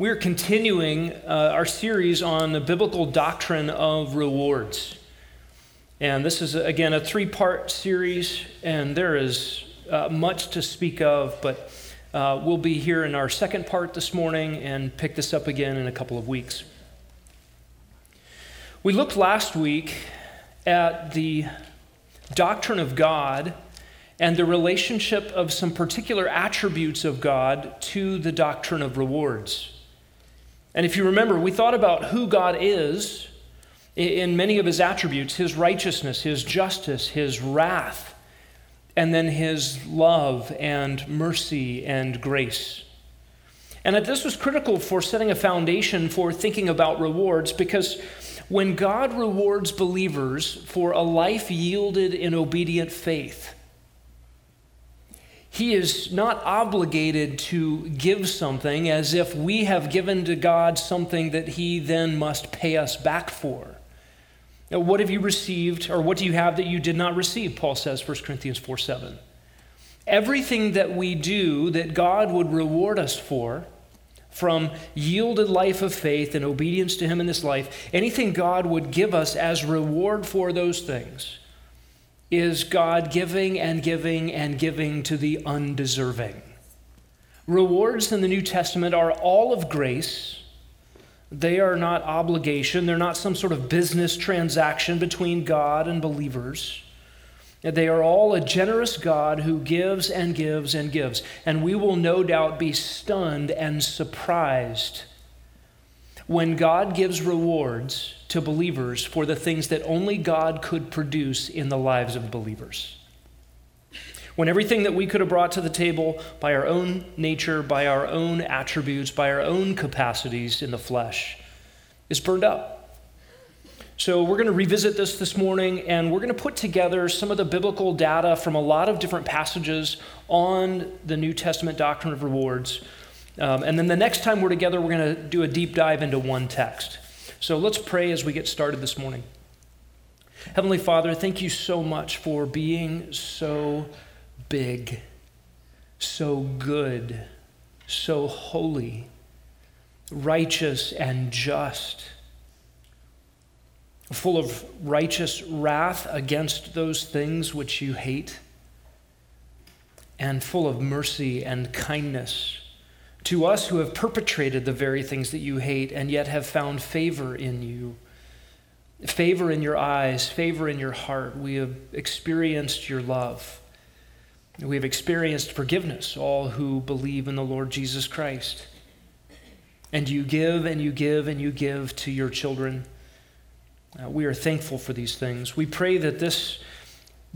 we're continuing uh, our series on the biblical doctrine of rewards. And this is, again, a three part series, and there is uh, much to speak of, but uh, we'll be here in our second part this morning and pick this up again in a couple of weeks. We looked last week at the doctrine of God and the relationship of some particular attributes of God to the doctrine of rewards. And if you remember, we thought about who God is in many of his attributes his righteousness, his justice, his wrath, and then his love and mercy and grace. And that this was critical for setting a foundation for thinking about rewards because when God rewards believers for a life yielded in obedient faith, he is not obligated to give something as if we have given to God something that He then must pay us back for. Now, what have you received, or what do you have that you did not receive? Paul says, 1 Corinthians 4 7. Everything that we do that God would reward us for, from yielded life of faith and obedience to Him in this life, anything God would give us as reward for those things is God giving and giving and giving to the undeserving. Rewards in the New Testament are all of grace. They are not obligation. They're not some sort of business transaction between God and believers. They are all a generous God who gives and gives and gives. And we will no doubt be stunned and surprised when God gives rewards to believers for the things that only God could produce in the lives of believers. When everything that we could have brought to the table by our own nature, by our own attributes, by our own capacities in the flesh is burned up. So, we're going to revisit this this morning, and we're going to put together some of the biblical data from a lot of different passages on the New Testament doctrine of rewards. Um, and then the next time we're together, we're going to do a deep dive into one text. So let's pray as we get started this morning. Heavenly Father, thank you so much for being so big, so good, so holy, righteous, and just, full of righteous wrath against those things which you hate, and full of mercy and kindness to us who have perpetrated the very things that you hate and yet have found favor in you. Favor in your eyes, favor in your heart. We have experienced your love. We have experienced forgiveness, all who believe in the Lord Jesus Christ. And you give and you give and you give to your children. Uh, we are thankful for these things. We pray that this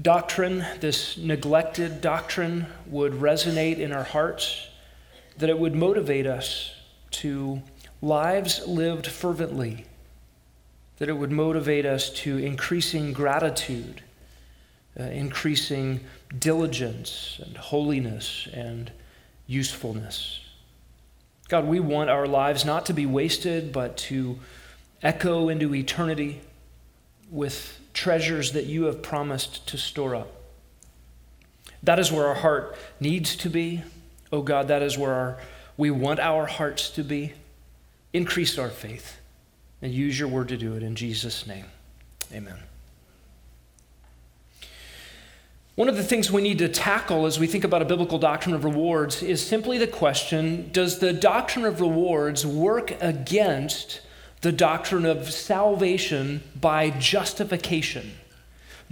doctrine, this neglected doctrine, would resonate in our hearts that it would motivate us to lives lived fervently, that it would motivate us to increasing gratitude, uh, increasing diligence and holiness and usefulness. God, we want our lives not to be wasted, but to echo into eternity with treasures that you have promised to store up. That is where our heart needs to be. Oh God, that is where our, we want our hearts to be. Increase our faith and use your word to do it in Jesus' name. Amen. One of the things we need to tackle as we think about a biblical doctrine of rewards is simply the question Does the doctrine of rewards work against the doctrine of salvation by justification?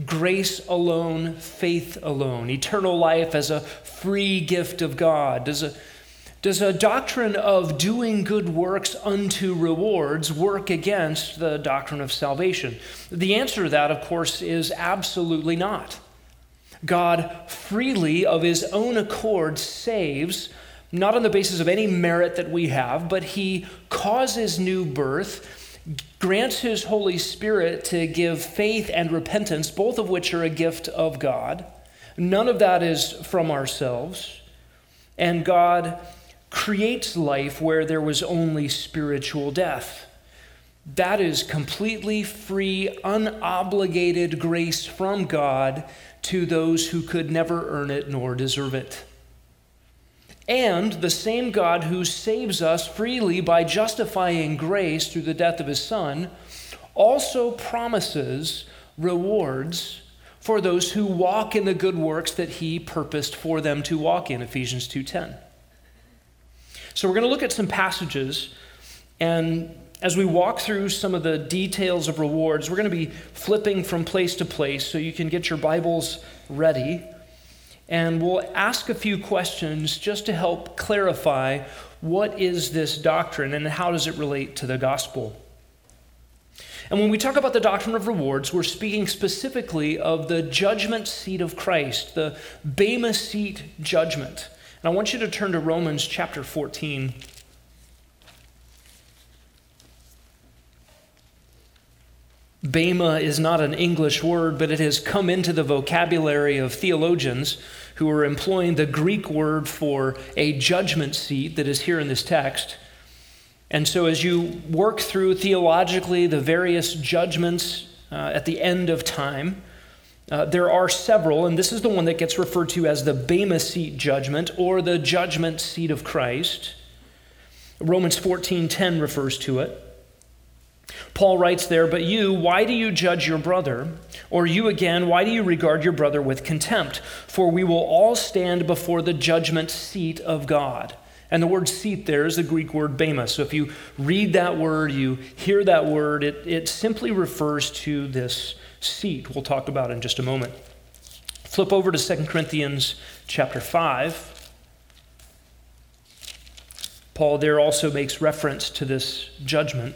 Grace alone, faith alone, eternal life as a free gift of God? Does a, does a doctrine of doing good works unto rewards work against the doctrine of salvation? The answer to that, of course, is absolutely not. God freely, of his own accord, saves, not on the basis of any merit that we have, but he causes new birth grants his Holy Spirit to give faith and repentance, both of which are a gift of God. None of that is from ourselves. And God creates life where there was only spiritual death. That is completely free, unobligated grace from God to those who could never earn it nor deserve it. And the same God who saves us freely by justifying grace through the death of his Son also promises rewards for those who walk in the good works that he purposed for them to walk in Ephesians 2:10. So we're going to look at some passages and as we walk through some of the details of rewards, we're going to be flipping from place to place so you can get your Bibles ready. And we'll ask a few questions just to help clarify what is this doctrine and how does it relate to the gospel. And when we talk about the doctrine of rewards, we're speaking specifically of the judgment seat of Christ, the Bema seat judgment. And I want you to turn to Romans chapter 14. Bema is not an English word, but it has come into the vocabulary of theologians who are employing the Greek word for a judgment seat that is here in this text. And so, as you work through theologically the various judgments uh, at the end of time, uh, there are several, and this is the one that gets referred to as the Bema seat judgment or the judgment seat of Christ. Romans 14:10 refers to it. Paul writes there, But you, why do you judge your brother? Or you again, why do you regard your brother with contempt? For we will all stand before the judgment seat of God. And the word seat there is the Greek word bema. So if you read that word, you hear that word, it, it simply refers to this seat we'll talk about in just a moment. Flip over to 2 Corinthians chapter 5. Paul there also makes reference to this judgment.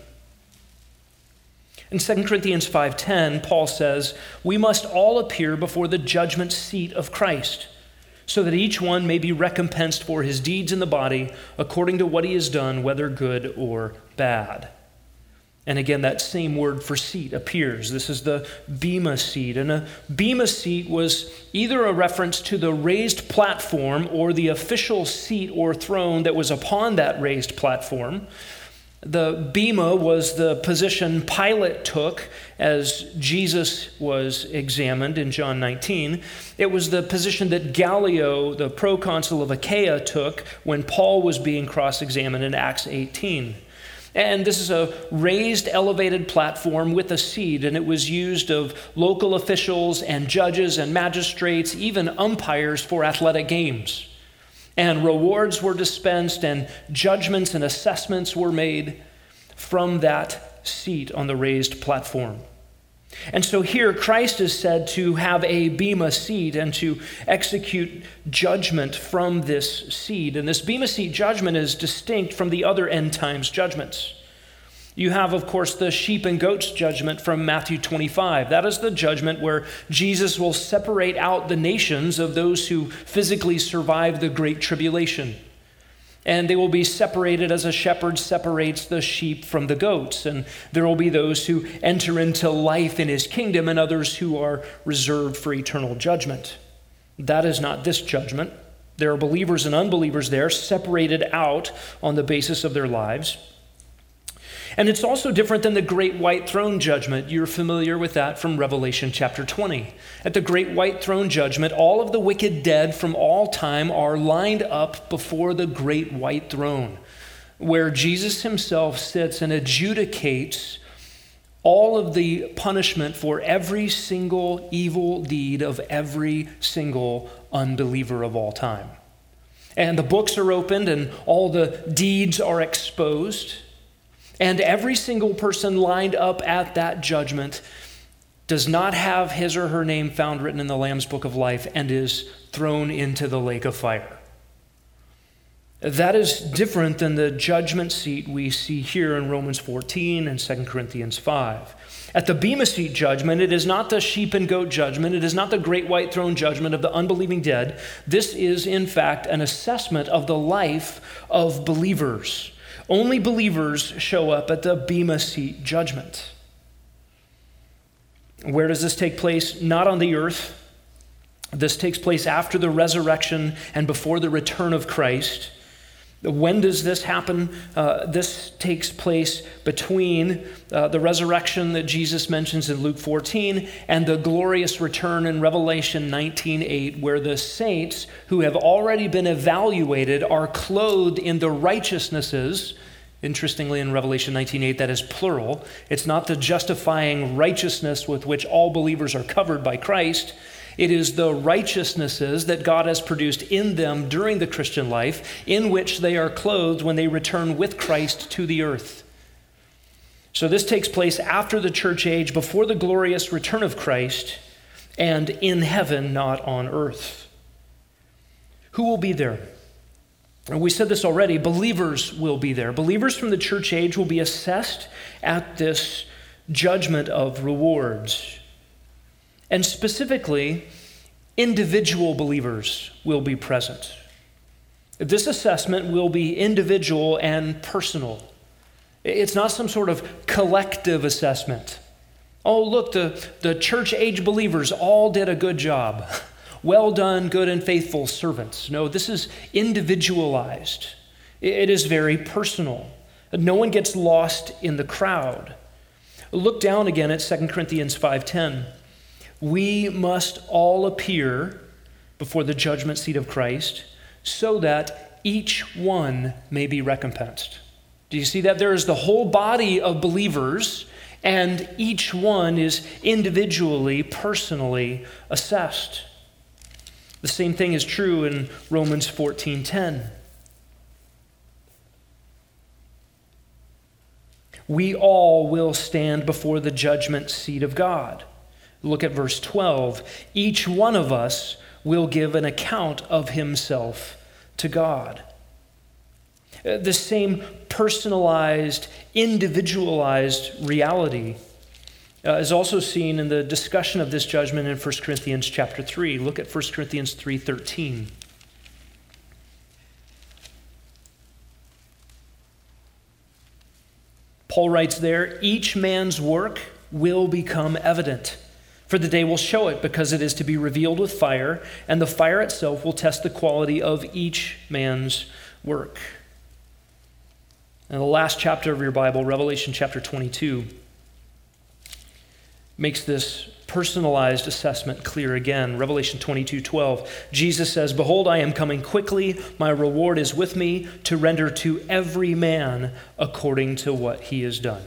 In 2 Corinthians 5:10, Paul says, "We must all appear before the judgment seat of Christ, so that each one may be recompensed for his deeds in the body according to what he has done, whether good or bad." And again, that same word for seat appears. This is the bema seat. And a bema seat was either a reference to the raised platform or the official seat or throne that was upon that raised platform. The bema was the position Pilate took as Jesus was examined in John 19. It was the position that Gallio, the proconsul of Achaia, took when Paul was being cross examined in Acts 18. And this is a raised, elevated platform with a seat, and it was used of local officials and judges and magistrates, even umpires for athletic games and rewards were dispensed, and judgments and assessments were made from that seat on the raised platform. And so here, Christ is said to have a bema seat and to execute judgment from this seat. And this bema seat judgment is distinct from the other end times judgments. You have, of course, the sheep and goats judgment from Matthew 25. That is the judgment where Jesus will separate out the nations of those who physically survive the Great Tribulation. And they will be separated as a shepherd separates the sheep from the goats. And there will be those who enter into life in his kingdom and others who are reserved for eternal judgment. That is not this judgment. There are believers and unbelievers there separated out on the basis of their lives. And it's also different than the great white throne judgment. You're familiar with that from Revelation chapter 20. At the great white throne judgment, all of the wicked dead from all time are lined up before the great white throne, where Jesus himself sits and adjudicates all of the punishment for every single evil deed of every single unbeliever of all time. And the books are opened and all the deeds are exposed. And every single person lined up at that judgment does not have his or her name found written in the Lamb's book of life and is thrown into the lake of fire. That is different than the judgment seat we see here in Romans 14 and 2 Corinthians 5. At the Bema seat judgment, it is not the sheep and goat judgment, it is not the great white throne judgment of the unbelieving dead. This is, in fact, an assessment of the life of believers. Only believers show up at the Bema seat judgment. Where does this take place? Not on the earth. This takes place after the resurrection and before the return of Christ. When does this happen? Uh, this takes place between uh, the resurrection that Jesus mentions in Luke 14 and the glorious return in Revelation 19:8, where the saints who have already been evaluated are clothed in the righteousnesses. Interestingly, in Revelation 19:8, that is plural. It's not the justifying righteousness with which all believers are covered by Christ. It is the righteousnesses that God has produced in them during the Christian life, in which they are clothed when they return with Christ to the earth. So, this takes place after the church age, before the glorious return of Christ, and in heaven, not on earth. Who will be there? And we said this already believers will be there. Believers from the church age will be assessed at this judgment of rewards. And specifically, individual believers will be present. This assessment will be individual and personal. It's not some sort of collective assessment. Oh, look, the, the church age believers all did a good job. Well done, good and faithful servants. No, this is individualized, it is very personal. No one gets lost in the crowd. Look down again at 2 Corinthians 5:10 we must all appear before the judgment seat of Christ so that each one may be recompensed. Do you see that? There is the whole body of believers, and each one is individually, personally assessed. The same thing is true in Romans 14:10. We all will stand before the judgment seat of God. Look at verse 12. Each one of us will give an account of himself to God. Uh, the same personalized, individualized reality uh, is also seen in the discussion of this judgment in 1 Corinthians chapter 3. Look at 1 Corinthians 3:13. Paul writes there, each man's work will become evident for the day will show it, because it is to be revealed with fire, and the fire itself will test the quality of each man's work. And the last chapter of your Bible, Revelation chapter 22, makes this personalized assessment clear again. Revelation 22 12. Jesus says, Behold, I am coming quickly. My reward is with me to render to every man according to what he has done.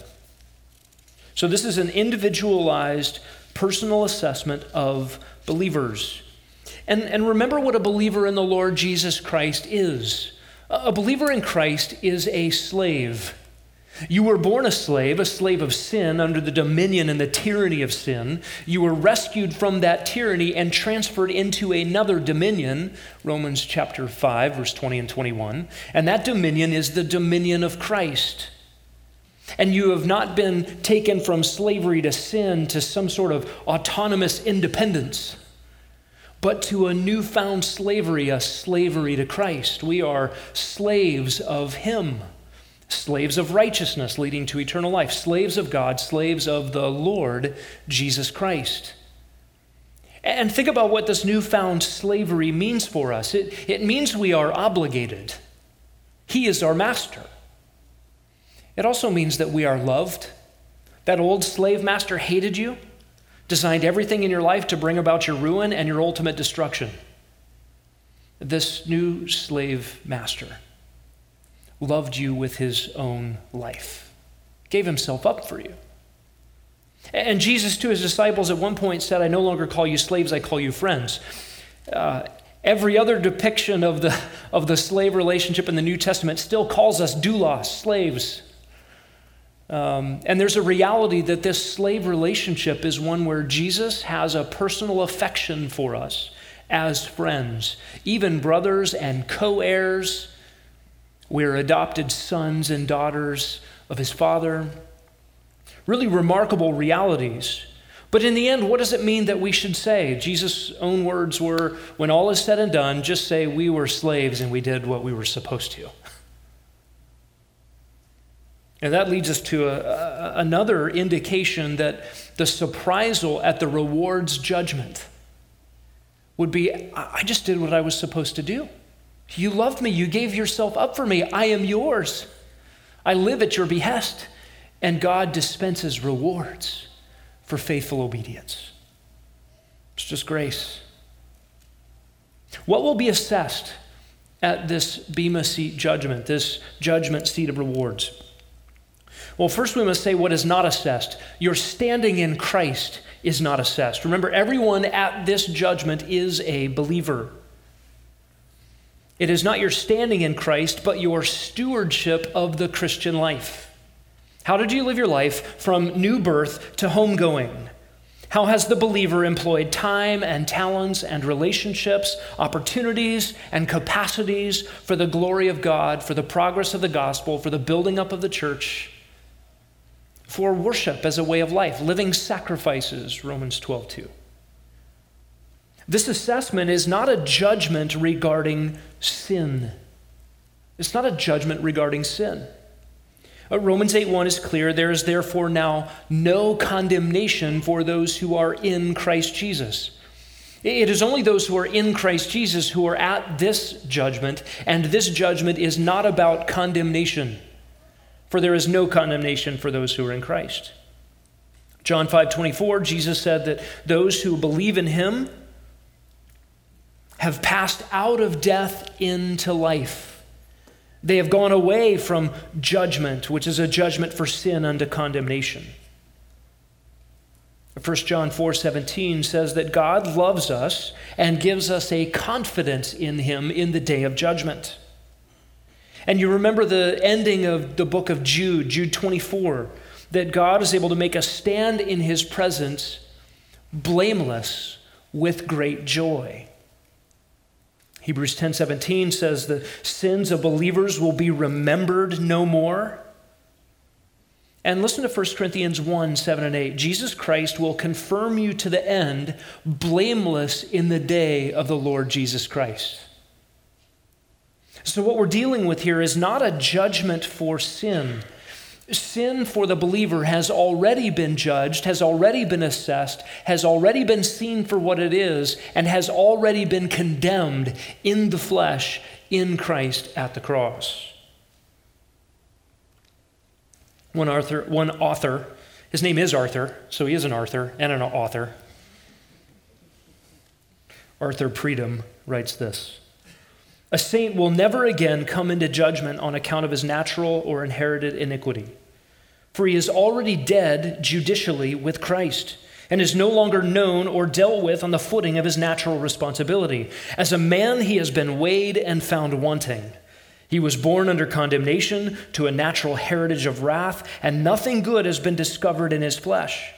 So, this is an individualized personal assessment of believers. And, and remember what a believer in the Lord Jesus Christ is. A believer in Christ is a slave. You were born a slave, a slave of sin under the dominion and the tyranny of sin. You were rescued from that tyranny and transferred into another dominion, Romans chapter 5, verse 20 and 21. And that dominion is the dominion of Christ. And you have not been taken from slavery to sin to some sort of autonomous independence, but to a newfound slavery, a slavery to Christ. We are slaves of Him, slaves of righteousness leading to eternal life, slaves of God, slaves of the Lord Jesus Christ. And think about what this newfound slavery means for us. It, it means we are obligated. He is our master. It also means that we are loved. That old slave master hated you, designed everything in your life to bring about your ruin and your ultimate destruction. This new slave master loved you with his own life, gave himself up for you. And Jesus, to his disciples, at one point said, I no longer call you slaves, I call you friends. Uh, every other depiction of the, of the slave relationship in the New Testament still calls us doulos, slaves. Um, and there's a reality that this slave relationship is one where Jesus has a personal affection for us as friends, even brothers and co heirs. We're adopted sons and daughters of his Father. Really remarkable realities. But in the end, what does it mean that we should say? Jesus' own words were when all is said and done, just say we were slaves and we did what we were supposed to. And that leads us to a, a, another indication that the surprisal at the rewards judgment would be I just did what I was supposed to do. You loved me. You gave yourself up for me. I am yours. I live at your behest. And God dispenses rewards for faithful obedience. It's just grace. What will be assessed at this Bema seat judgment, this judgment seat of rewards? Well, first we must say what is not assessed. Your standing in Christ is not assessed. Remember, everyone at this judgment is a believer. It is not your standing in Christ, but your stewardship of the Christian life. How did you live your life from new birth to homegoing? How has the believer employed time and talents and relationships, opportunities and capacities for the glory of God, for the progress of the gospel, for the building up of the church, for worship as a way of life, living sacrifices, Romans 12 2. This assessment is not a judgment regarding sin. It's not a judgment regarding sin. Uh, Romans 8 1 is clear. There is therefore now no condemnation for those who are in Christ Jesus. It is only those who are in Christ Jesus who are at this judgment, and this judgment is not about condemnation, for there is no condemnation for those who are in Christ. John 5 24, Jesus said that those who believe in him have passed out of death into life. They have gone away from judgment, which is a judgment for sin unto condemnation. 1 John 4:17 says that God loves us and gives us a confidence in him in the day of judgment. And you remember the ending of the book of Jude, Jude 24, that God is able to make us stand in his presence blameless with great joy. Hebrews 10:17 says the sins of believers will be remembered no more. And listen to 1 Corinthians 1 7 and 8. Jesus Christ will confirm you to the end, blameless in the day of the Lord Jesus Christ. So, what we're dealing with here is not a judgment for sin Sin for the believer has already been judged, has already been assessed, has already been seen for what it is, and has already been condemned in the flesh in Christ at the cross. One author, one author, his name is Arthur, so he is an Arthur and an author. Arthur Pridham writes this A saint will never again come into judgment on account of his natural or inherited iniquity for he is already dead judicially with Christ and is no longer known or dealt with on the footing of his natural responsibility. As a man, he has been weighed and found wanting. He was born under condemnation to a natural heritage of wrath, and nothing good has been discovered in his flesh.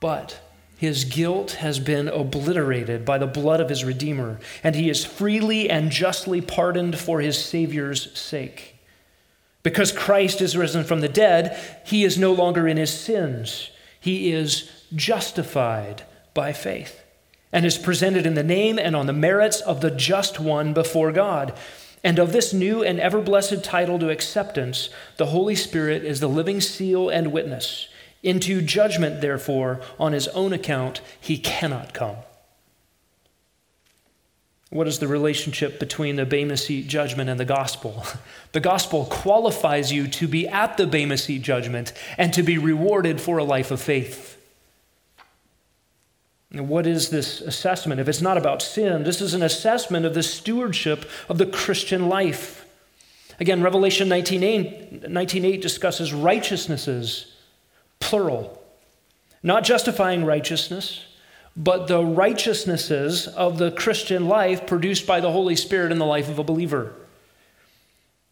But his guilt has been obliterated by the blood of his Redeemer, and he is freely and justly pardoned for his Savior's sake. Because Christ is risen from the dead, he is no longer in his sins. He is justified by faith and is presented in the name and on the merits of the just one before God. And of this new and ever blessed title to acceptance, the Holy Spirit is the living seal and witness. Into judgment, therefore, on his own account, he cannot come. What is the relationship between the Bema Seat judgment and the gospel? The gospel qualifies you to be at the Bema Seat judgment and to be rewarded for a life of faith. And what is this assessment? If it's not about sin, this is an assessment of the stewardship of the Christian life. Again, Revelation 19.8, 19.8 discusses righteousnesses, plural. Not justifying righteousness, but the righteousnesses of the Christian life produced by the Holy Spirit in the life of a believer.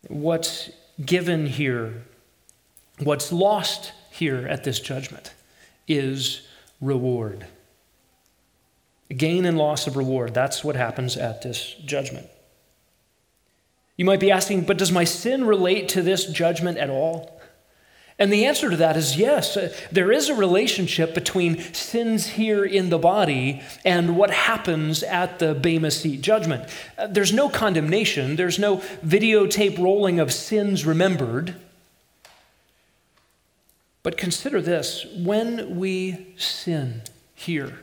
What's given here, what's lost here at this judgment, is reward. Gain and loss of reward. That's what happens at this judgment. You might be asking, but does my sin relate to this judgment at all? And the answer to that is yes. Uh, there is a relationship between sins here in the body and what happens at the Bema Seat judgment. Uh, there's no condemnation, there's no videotape rolling of sins remembered. But consider this when we sin here,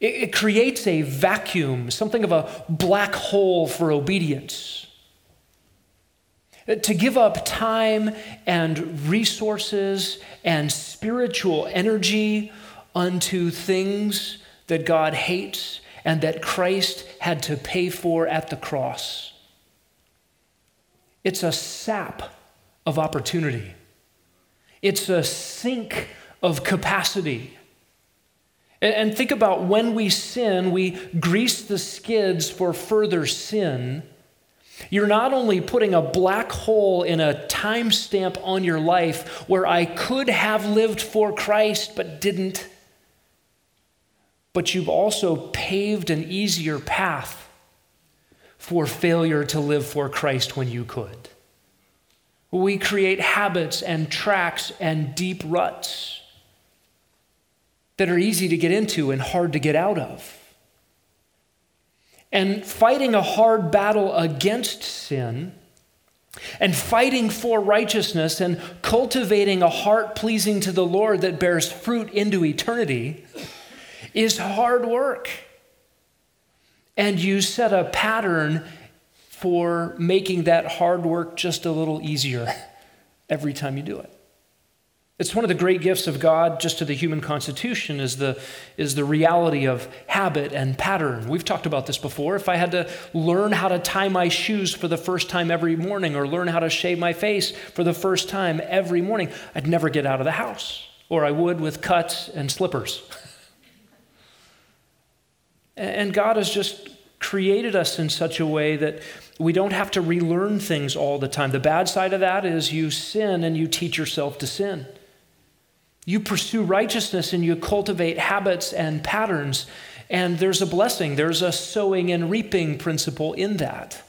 It, it creates a vacuum, something of a black hole for obedience. To give up time and resources and spiritual energy unto things that God hates and that Christ had to pay for at the cross. It's a sap of opportunity, it's a sink of capacity. And think about when we sin, we grease the skids for further sin. You're not only putting a black hole in a timestamp on your life where I could have lived for Christ but didn't, but you've also paved an easier path for failure to live for Christ when you could. We create habits and tracks and deep ruts that are easy to get into and hard to get out of. And fighting a hard battle against sin and fighting for righteousness and cultivating a heart pleasing to the Lord that bears fruit into eternity is hard work. And you set a pattern for making that hard work just a little easier every time you do it. It's one of the great gifts of God just to the human constitution is the, is the reality of habit and pattern. We've talked about this before. If I had to learn how to tie my shoes for the first time every morning or learn how to shave my face for the first time every morning, I'd never get out of the house, or I would with cuts and slippers. and God has just created us in such a way that we don't have to relearn things all the time. The bad side of that is you sin and you teach yourself to sin. You pursue righteousness and you cultivate habits and patterns, and there's a blessing. There's a sowing and reaping principle in that.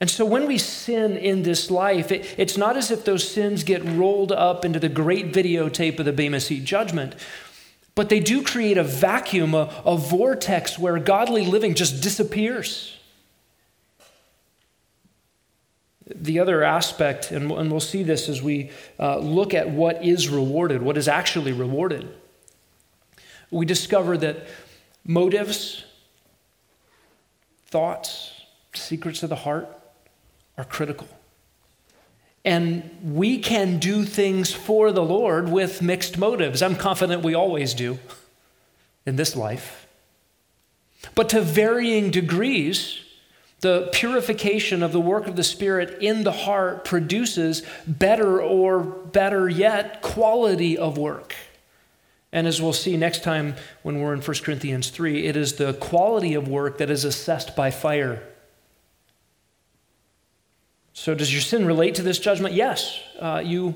And so when we sin in this life, it, it's not as if those sins get rolled up into the great videotape of the Bema Seat judgment, but they do create a vacuum, a, a vortex where godly living just disappears. The other aspect, and we'll see this as we uh, look at what is rewarded, what is actually rewarded, we discover that motives, thoughts, secrets of the heart are critical. And we can do things for the Lord with mixed motives. I'm confident we always do in this life. But to varying degrees, the purification of the work of the Spirit in the heart produces better or better yet quality of work. And as we'll see next time when we're in 1 Corinthians 3, it is the quality of work that is assessed by fire. So, does your sin relate to this judgment? Yes. Uh, you,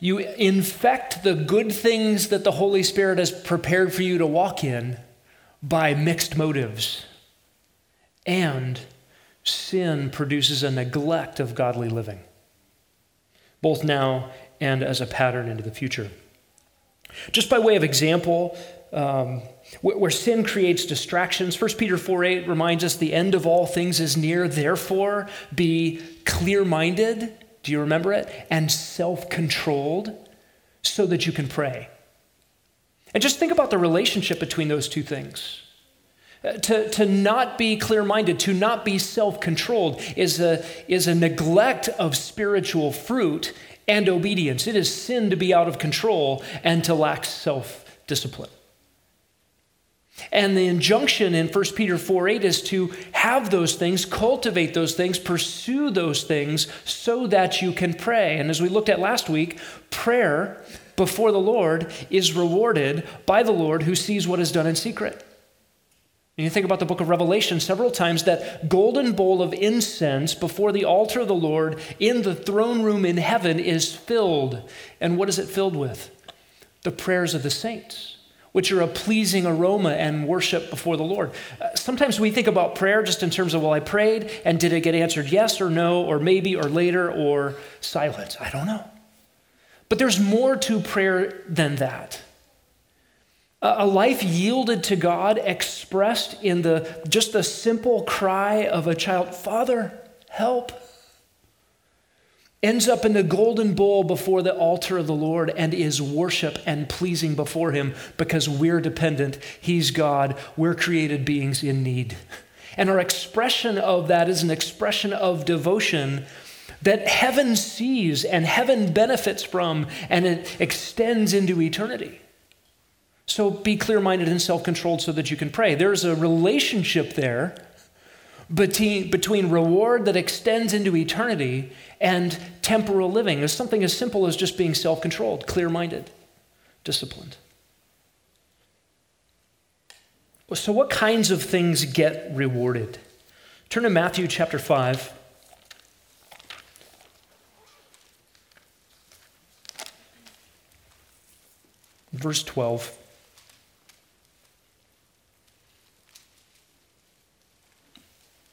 you infect the good things that the Holy Spirit has prepared for you to walk in by mixed motives. And sin produces a neglect of godly living, both now and as a pattern into the future. Just by way of example, um, where sin creates distractions, 1 Peter 4 8 reminds us the end of all things is near. Therefore, be clear minded. Do you remember it? And self controlled so that you can pray. And just think about the relationship between those two things. Uh, to, to not be clear minded, to not be self controlled, is a, is a neglect of spiritual fruit and obedience. It is sin to be out of control and to lack self discipline. And the injunction in 1 Peter 4 8 is to have those things, cultivate those things, pursue those things so that you can pray. And as we looked at last week, prayer before the Lord is rewarded by the Lord who sees what is done in secret. And you think about the book of Revelation several times, that golden bowl of incense before the altar of the Lord in the throne room in heaven is filled. And what is it filled with? The prayers of the saints, which are a pleasing aroma and worship before the Lord. Uh, sometimes we think about prayer just in terms of, well, I prayed, and did it get answered yes or no, or maybe, or later, or silence? I don't know. But there's more to prayer than that. A life yielded to God, expressed in the just the simple cry of a child, Father, help. ends up in the golden bowl before the altar of the Lord and is worship and pleasing before Him because we're dependent. He's God. We're created beings in need. And our expression of that is an expression of devotion that heaven sees and heaven benefits from and it extends into eternity. So be clear minded and self controlled so that you can pray. There's a relationship there between, between reward that extends into eternity and temporal living. There's something as simple as just being self controlled, clear minded, disciplined. So, what kinds of things get rewarded? Turn to Matthew chapter 5. Verse 12.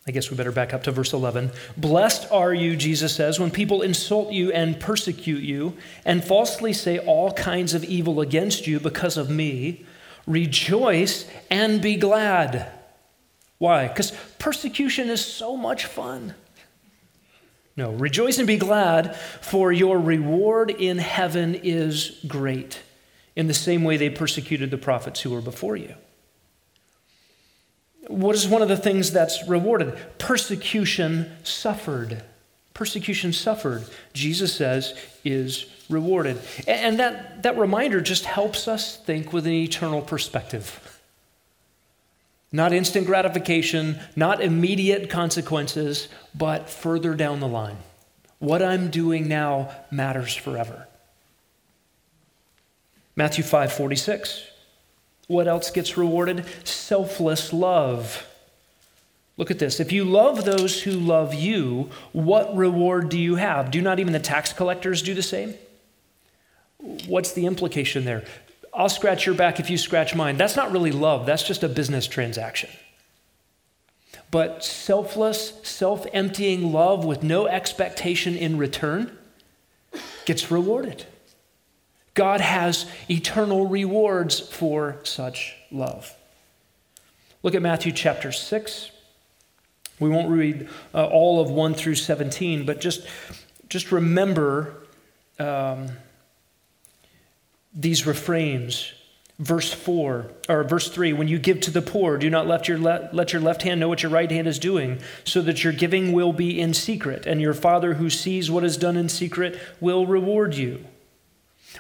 I guess we better back up to verse 11. Blessed are you, Jesus says, when people insult you and persecute you and falsely say all kinds of evil against you because of me. Rejoice and be glad. Why? Because persecution is so much fun. No, rejoice and be glad, for your reward in heaven is great, in the same way they persecuted the prophets who were before you. What is one of the things that's rewarded? Persecution suffered. Persecution suffered, Jesus says, is rewarded. And that, that reminder just helps us think with an eternal perspective. Not instant gratification, not immediate consequences, but further down the line. What I'm doing now matters forever. Matthew 5 46. What else gets rewarded? Selfless love. Look at this. If you love those who love you, what reward do you have? Do not even the tax collectors do the same? What's the implication there? I'll scratch your back if you scratch mine. That's not really love, that's just a business transaction. But selfless, self emptying love with no expectation in return gets rewarded. God has eternal rewards for such love. Look at Matthew chapter 6. We won't read uh, all of 1 through 17, but just, just remember um, these refrains. Verse 4, or verse 3 When you give to the poor, do not let your, le- let your left hand know what your right hand is doing, so that your giving will be in secret, and your Father who sees what is done in secret will reward you.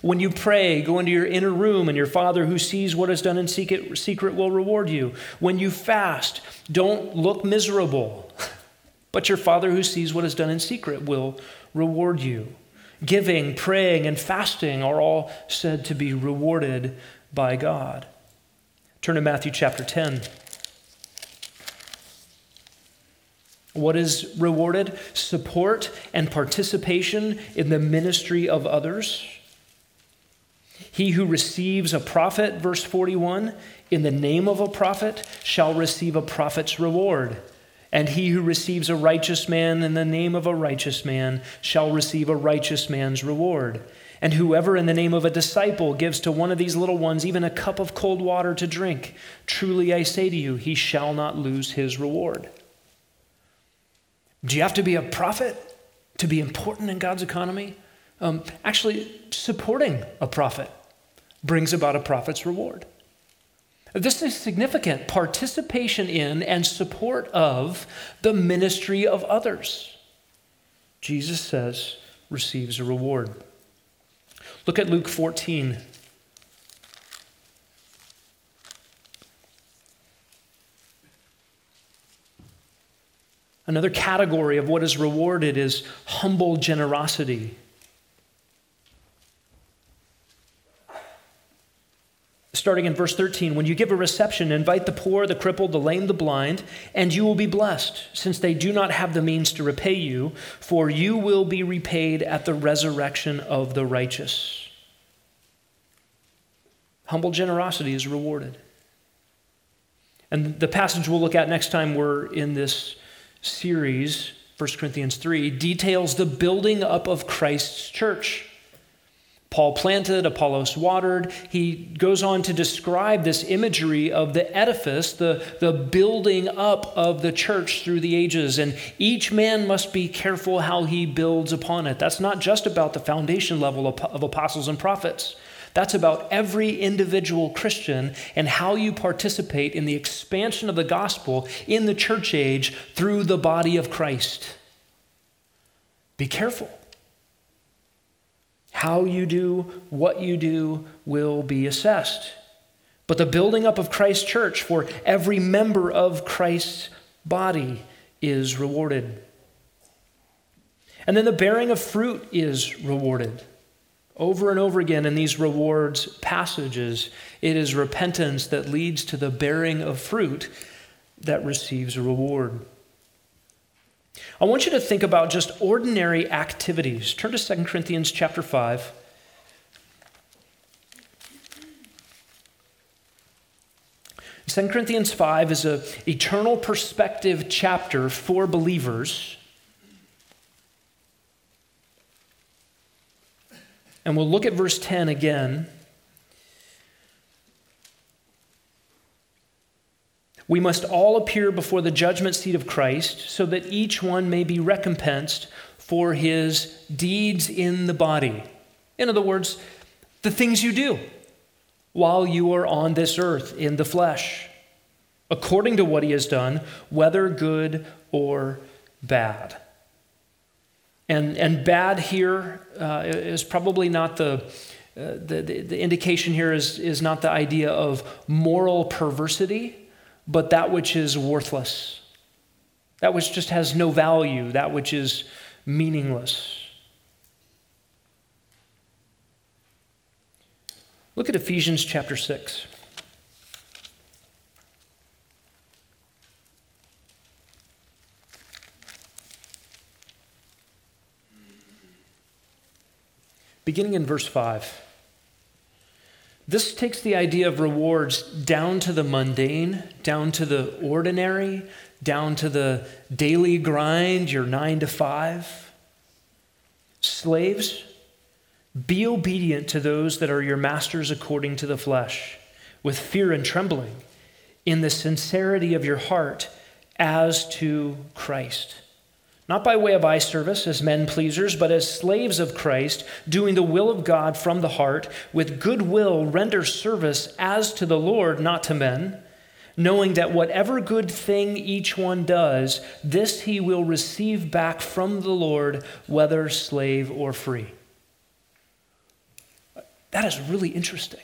When you pray, go into your inner room, and your Father who sees what is done in secret, secret will reward you. When you fast, don't look miserable, but your Father who sees what is done in secret will reward you. Giving, praying, and fasting are all said to be rewarded by God. Turn to Matthew chapter 10. What is rewarded? Support and participation in the ministry of others. He who receives a prophet, verse 41, in the name of a prophet shall receive a prophet's reward. And he who receives a righteous man in the name of a righteous man shall receive a righteous man's reward. And whoever in the name of a disciple gives to one of these little ones even a cup of cold water to drink, truly I say to you, he shall not lose his reward. Do you have to be a prophet to be important in God's economy? Um, actually, supporting a prophet brings about a prophet's reward. This is significant participation in and support of the ministry of others. Jesus says, receives a reward. Look at Luke 14. Another category of what is rewarded is humble generosity. Starting in verse 13 when you give a reception invite the poor the crippled the lame the blind and you will be blessed since they do not have the means to repay you for you will be repaid at the resurrection of the righteous. Humble generosity is rewarded. And the passage we'll look at next time we're in this series 1 corinthians 3 details the building up of christ's church Paul planted, Apollos watered. He goes on to describe this imagery of the edifice, the, the building up of the church through the ages. And each man must be careful how he builds upon it. That's not just about the foundation level of, of apostles and prophets. That's about every individual Christian and how you participate in the expansion of the gospel in the church age through the body of Christ. Be careful. How you do what you do will be assessed. But the building up of Christ's church for every member of Christ's body is rewarded. And then the bearing of fruit is rewarded. Over and over again in these rewards passages, it is repentance that leads to the bearing of fruit that receives a reward. I want you to think about just ordinary activities. Turn to 2 Corinthians chapter 5. Second Corinthians 5 is an eternal perspective chapter for believers. And we'll look at verse 10 again. We must all appear before the judgment seat of Christ so that each one may be recompensed for his deeds in the body. In other words, the things you do while you are on this earth in the flesh, according to what he has done, whether good or bad. And, and bad here uh, is probably not the, uh, the, the, the indication here is, is not the idea of moral perversity, but that which is worthless, that which just has no value, that which is meaningless. Look at Ephesians chapter 6. beginning in verse 5. This takes the idea of rewards down to the mundane, down to the ordinary, down to the daily grind, your nine to five. Slaves, be obedient to those that are your masters according to the flesh, with fear and trembling, in the sincerity of your heart, as to Christ not by way of eye service as men pleasers, but as slaves of Christ, doing the will of God from the heart, with good will render service as to the Lord, not to men, knowing that whatever good thing each one does, this he will receive back from the Lord, whether slave or free. That is really interesting.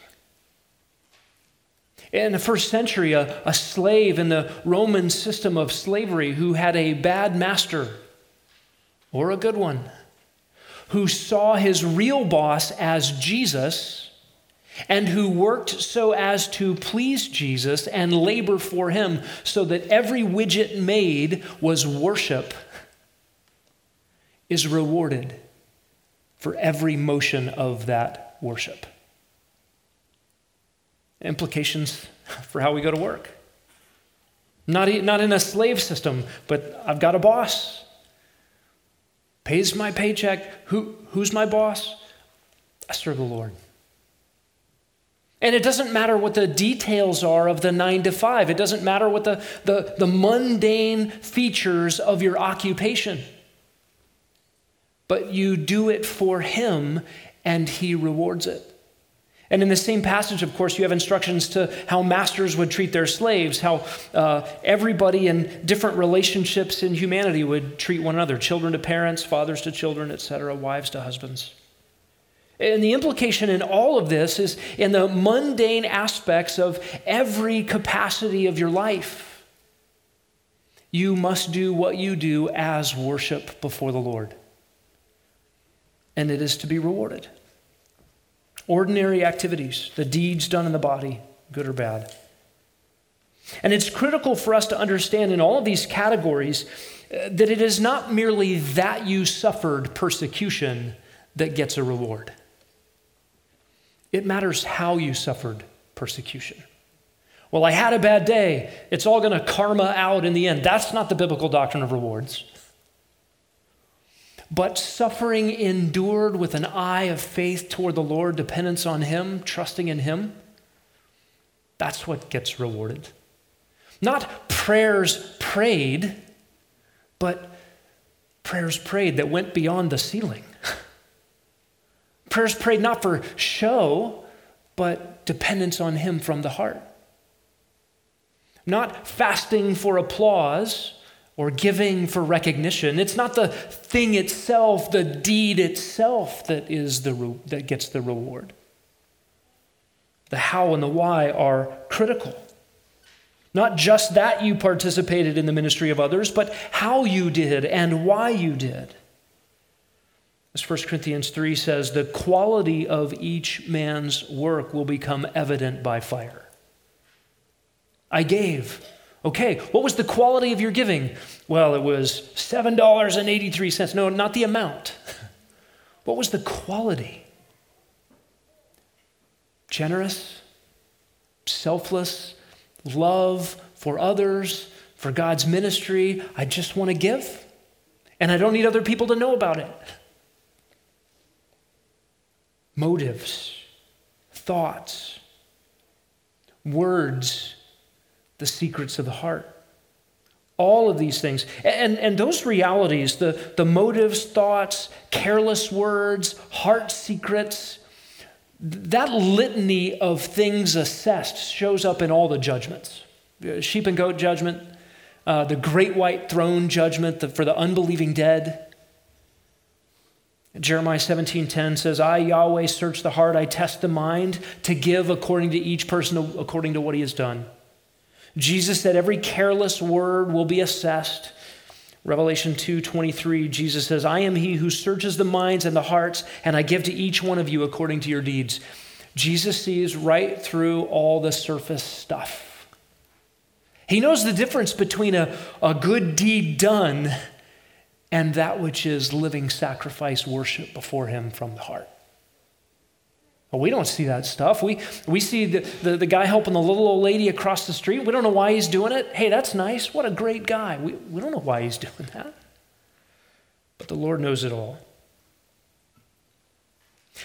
In the first century, a, a slave in the Roman system of slavery who had a bad master or a good one, who saw his real boss as Jesus and who worked so as to please Jesus and labor for him so that every widget made was worship, is rewarded for every motion of that worship. Implications for how we go to work. Not, not in a slave system, but I've got a boss pays my paycheck. Who, who's my boss? I serve the Lord. And it doesn't matter what the details are of the nine to five, it doesn't matter what the, the, the mundane features of your occupation. But you do it for Him, and He rewards it. And in the same passage, of course, you have instructions to how masters would treat their slaves, how uh, everybody in different relationships in humanity would treat one another children to parents, fathers to children, etc., wives to husbands. And the implication in all of this is in the mundane aspects of every capacity of your life. You must do what you do as worship before the Lord. And it is to be rewarded ordinary activities, the deeds done in the body, good or bad. And it's critical for us to understand in all of these categories uh, that it is not merely that you suffered persecution that gets a reward. It matters how you suffered persecution. Well, I had a bad day. It's all going to karma out in the end. That's not the biblical doctrine of rewards. But suffering endured with an eye of faith toward the Lord, dependence on Him, trusting in Him, that's what gets rewarded. Not prayers prayed, but prayers prayed that went beyond the ceiling. prayers prayed not for show, but dependence on Him from the heart. Not fasting for applause or giving for recognition. It's not the thing itself, the deed itself that is the re- that gets the reward. The how and the why are critical. Not just that you participated in the ministry of others, but how you did and why you did. As 1 Corinthians 3 says, the quality of each man's work will become evident by fire. I gave. Okay, what was the quality of your giving? Well, it was $7.83. No, not the amount. What was the quality? Generous, selfless, love for others, for God's ministry. I just want to give, and I don't need other people to know about it. Motives, thoughts, words, the secrets of the heart. All of these things. And, and those realities, the, the motives, thoughts, careless words, heart secrets, that litany of things assessed shows up in all the judgments sheep and goat judgment, uh, the great white throne judgment for the unbelieving dead. Jeremiah 17:10 says, "I Yahweh search the heart, I test the mind to give according to each person according to what he has done." Jesus said every careless word will be assessed. Revelation 2:23 Jesus says, "I am he who searches the minds and the hearts, and I give to each one of you according to your deeds." Jesus sees right through all the surface stuff. He knows the difference between a, a good deed done and that which is living sacrifice worship before him from the heart. We don't see that stuff. We, we see the, the, the, guy helping the little old lady across the street. We don't know why he's doing it. Hey, that's nice. What a great guy. We, we don't know why he's doing that. But the Lord knows it all.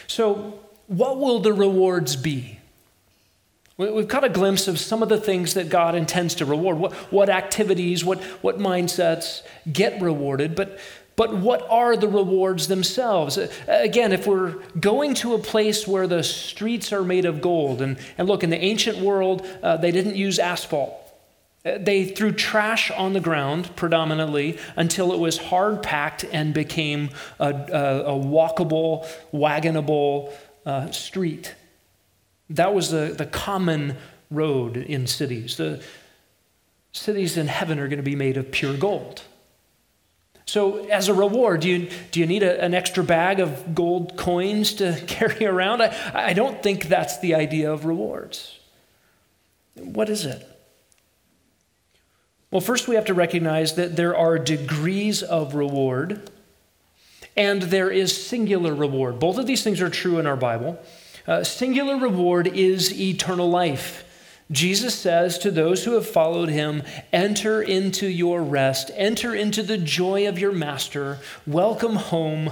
So, what will the rewards be? We've got a glimpse of some of the things that God intends to reward, what, what activities, what, what mindsets get rewarded. But but what are the rewards themselves? Again, if we're going to a place where the streets are made of gold, and, and look, in the ancient world, uh, they didn't use asphalt. Uh, they threw trash on the ground predominantly until it was hard packed and became a, a, a walkable, wagonable uh, street. That was the, the common road in cities. The cities in heaven are going to be made of pure gold. So, as a reward, do you, do you need a, an extra bag of gold coins to carry around? I, I don't think that's the idea of rewards. What is it? Well, first we have to recognize that there are degrees of reward and there is singular reward. Both of these things are true in our Bible. Uh, singular reward is eternal life. Jesus says to those who have followed him, Enter into your rest, enter into the joy of your master, welcome home.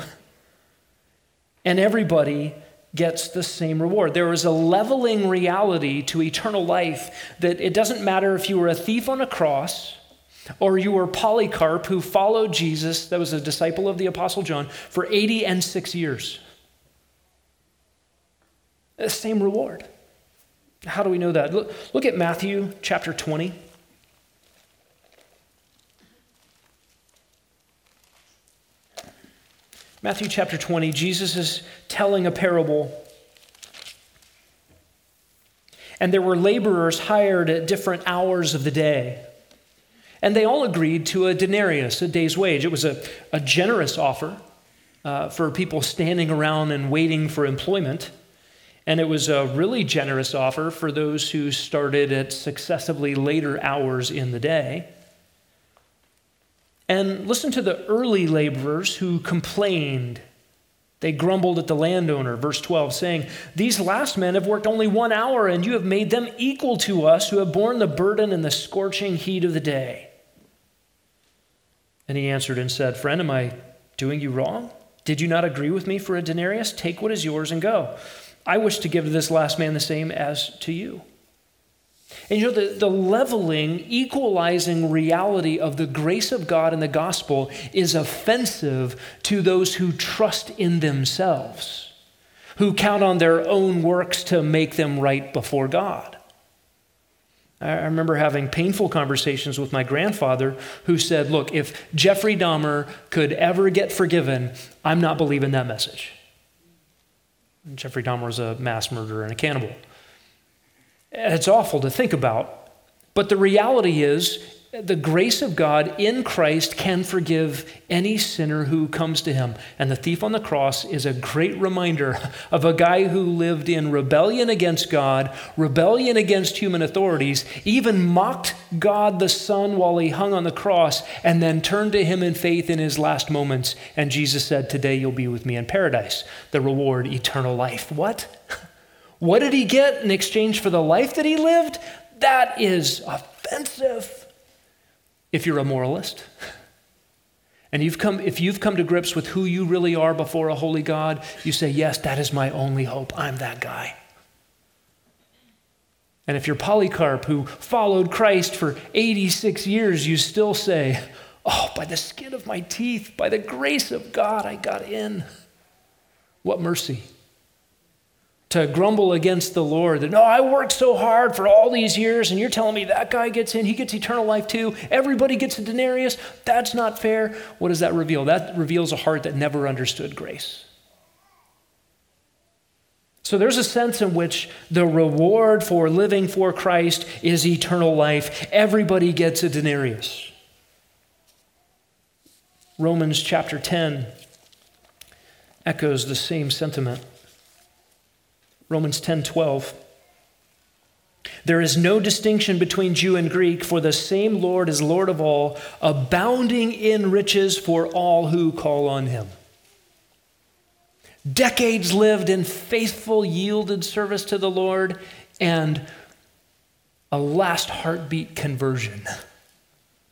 And everybody gets the same reward. There is a leveling reality to eternal life that it doesn't matter if you were a thief on a cross or you were Polycarp who followed Jesus, that was a disciple of the Apostle John, for 80 and 6 years. The same reward. How do we know that? Look, look at Matthew chapter 20. Matthew chapter 20, Jesus is telling a parable. And there were laborers hired at different hours of the day. And they all agreed to a denarius, a day's wage. It was a, a generous offer uh, for people standing around and waiting for employment. And it was a really generous offer for those who started at successively later hours in the day. And listen to the early laborers who complained. They grumbled at the landowner, verse 12, saying, These last men have worked only one hour, and you have made them equal to us who have borne the burden and the scorching heat of the day. And he answered and said, Friend, am I doing you wrong? Did you not agree with me for a denarius? Take what is yours and go. I wish to give to this last man the same as to you. And you know, the, the leveling, equalizing reality of the grace of God in the gospel is offensive to those who trust in themselves, who count on their own works to make them right before God. I remember having painful conversations with my grandfather who said, Look, if Jeffrey Dahmer could ever get forgiven, I'm not believing that message. Jeffrey Dahmer was a mass murderer and a cannibal. It's awful to think about, but the reality is the grace of God in Christ can forgive any sinner who comes to him. And the thief on the cross is a great reminder of a guy who lived in rebellion against God, rebellion against human authorities, even mocked God the Son while he hung on the cross, and then turned to him in faith in his last moments. And Jesus said, Today you'll be with me in paradise. The reward, eternal life. What? What did he get in exchange for the life that he lived? That is offensive if you're a moralist. And you've come, if you've come to grips with who you really are before a holy God, you say, Yes, that is my only hope. I'm that guy. And if you're Polycarp, who followed Christ for 86 years, you still say, Oh, by the skin of my teeth, by the grace of God, I got in. What mercy to grumble against the Lord that, no, I worked so hard for all these years, and you're telling me that guy gets in, he gets eternal life too. Everybody gets a denarius. That's not fair. What does that reveal? That reveals a heart that never understood grace. So there's a sense in which the reward for living for Christ is eternal life. Everybody gets a denarius. Romans chapter 10 echoes the same sentiment. Romans 10 12. There is no distinction between Jew and Greek, for the same Lord is Lord of all, abounding in riches for all who call on him. Decades lived in faithful, yielded service to the Lord, and a last heartbeat conversion.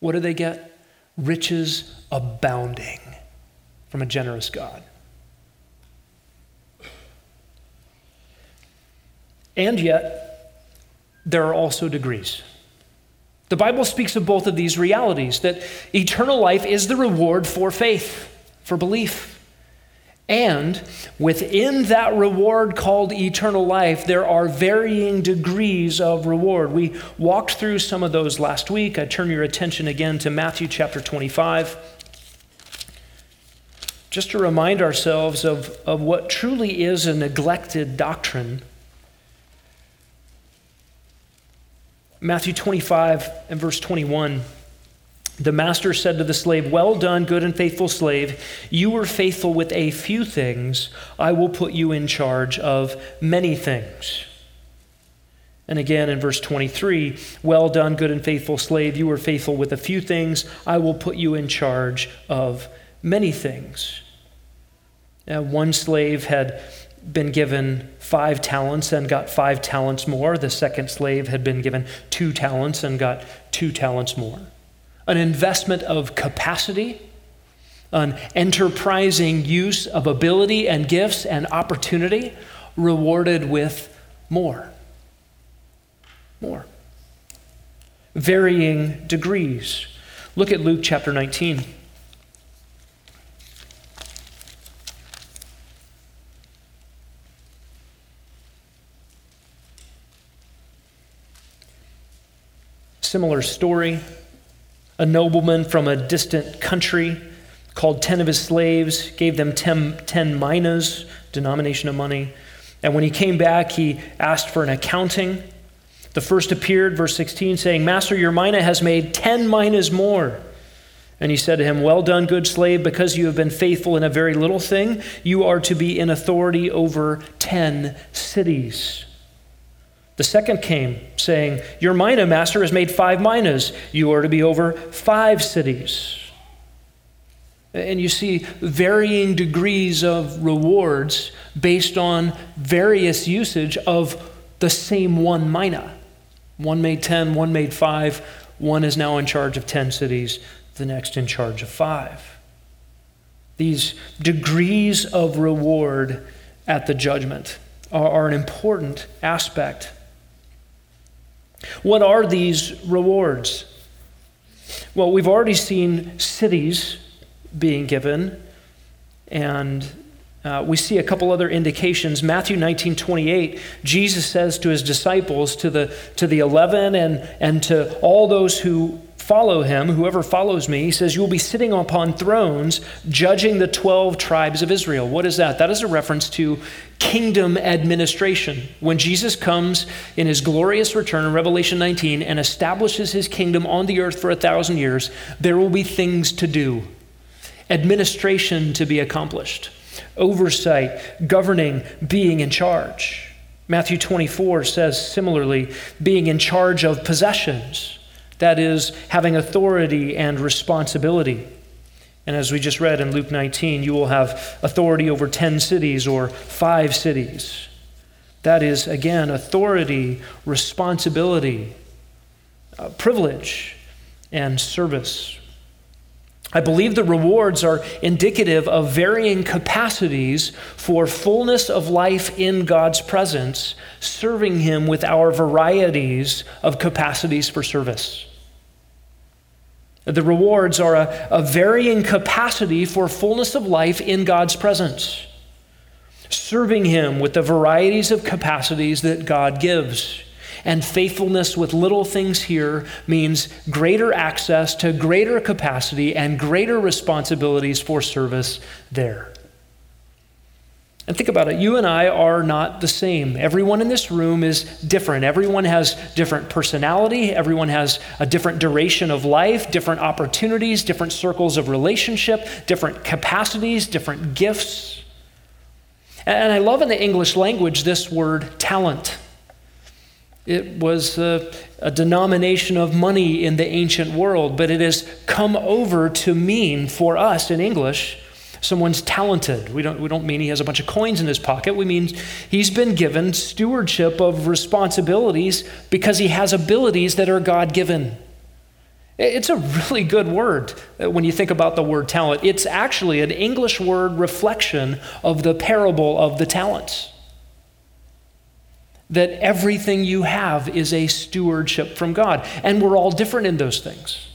What do they get? Riches abounding from a generous God. And yet, there are also degrees. The Bible speaks of both of these realities that eternal life is the reward for faith, for belief. And within that reward called eternal life, there are varying degrees of reward. We walked through some of those last week. I turn your attention again to Matthew chapter 25, just to remind ourselves of, of what truly is a neglected doctrine Matthew 25 and verse 21. The master said to the slave, Well done, good and faithful slave. You were faithful with a few things. I will put you in charge of many things. And again in verse 23, Well done, good and faithful slave. You were faithful with a few things. I will put you in charge of many things. Now, one slave had been given five talents and got five talents more. The second slave had been given two talents and got two talents more. An investment of capacity, an enterprising use of ability and gifts and opportunity, rewarded with more. More. Varying degrees. Look at Luke chapter 19. Similar story. A nobleman from a distant country called 10 of his slaves, gave them 10, 10 minas, denomination of money. And when he came back, he asked for an accounting. The first appeared, verse 16, saying, Master, your mina has made 10 minas more. And he said to him, Well done, good slave, because you have been faithful in a very little thing, you are to be in authority over 10 cities. The second came, saying, Your mina master has made five minas. You are to be over five cities. And you see varying degrees of rewards based on various usage of the same one mina. One made 10, one made five, one is now in charge of 10 cities, the next in charge of five. these degrees of reward at the judgment are, are an important aspect. What are these rewards? Well, we've already seen cities being given, and uh, we see a couple other indications. Matthew 19, 28, Jesus says to his disciples, to the, to the 11, and, and to all those who follow him, whoever follows me, he says, You will be sitting upon thrones judging the 12 tribes of Israel. What is that? That is a reference to kingdom administration. When Jesus comes in his glorious return in Revelation 19 and establishes his kingdom on the earth for a thousand years, there will be things to do, administration to be accomplished, oversight, governing, being in charge. Matthew 24 says similarly, being in charge of possessions that is, having authority and responsibility. And as we just read in Luke 19, you will have authority over 10 cities or five cities. That is, again, authority, responsibility, uh, privilege, and service. I believe the rewards are indicative of varying capacities for fullness of life in God's presence, serving Him with our varieties of capacities for service. The rewards are a, a varying capacity for fullness of life in God's presence, serving Him with the varieties of capacities that God gives. And faithfulness with little things here means greater access to greater capacity and greater responsibilities for service there. And think about it. You and I are not the same. Everyone in this room is different. Everyone has different personality. Everyone has a different duration of life, different opportunities, different circles of relationship, different capacities, different gifts. And I love in the English language this word talent. It was a, a denomination of money in the ancient world, but it has come over to mean for us in English someone's talented. We don't, we don't mean he has a bunch of coins in his pocket. We mean he's been given stewardship of responsibilities because he has abilities that are God given. It's a really good word uh, when you think about the word talent. It's actually an English word reflection of the parable of the talents. That everything you have is a stewardship from God. And we're all different in those things.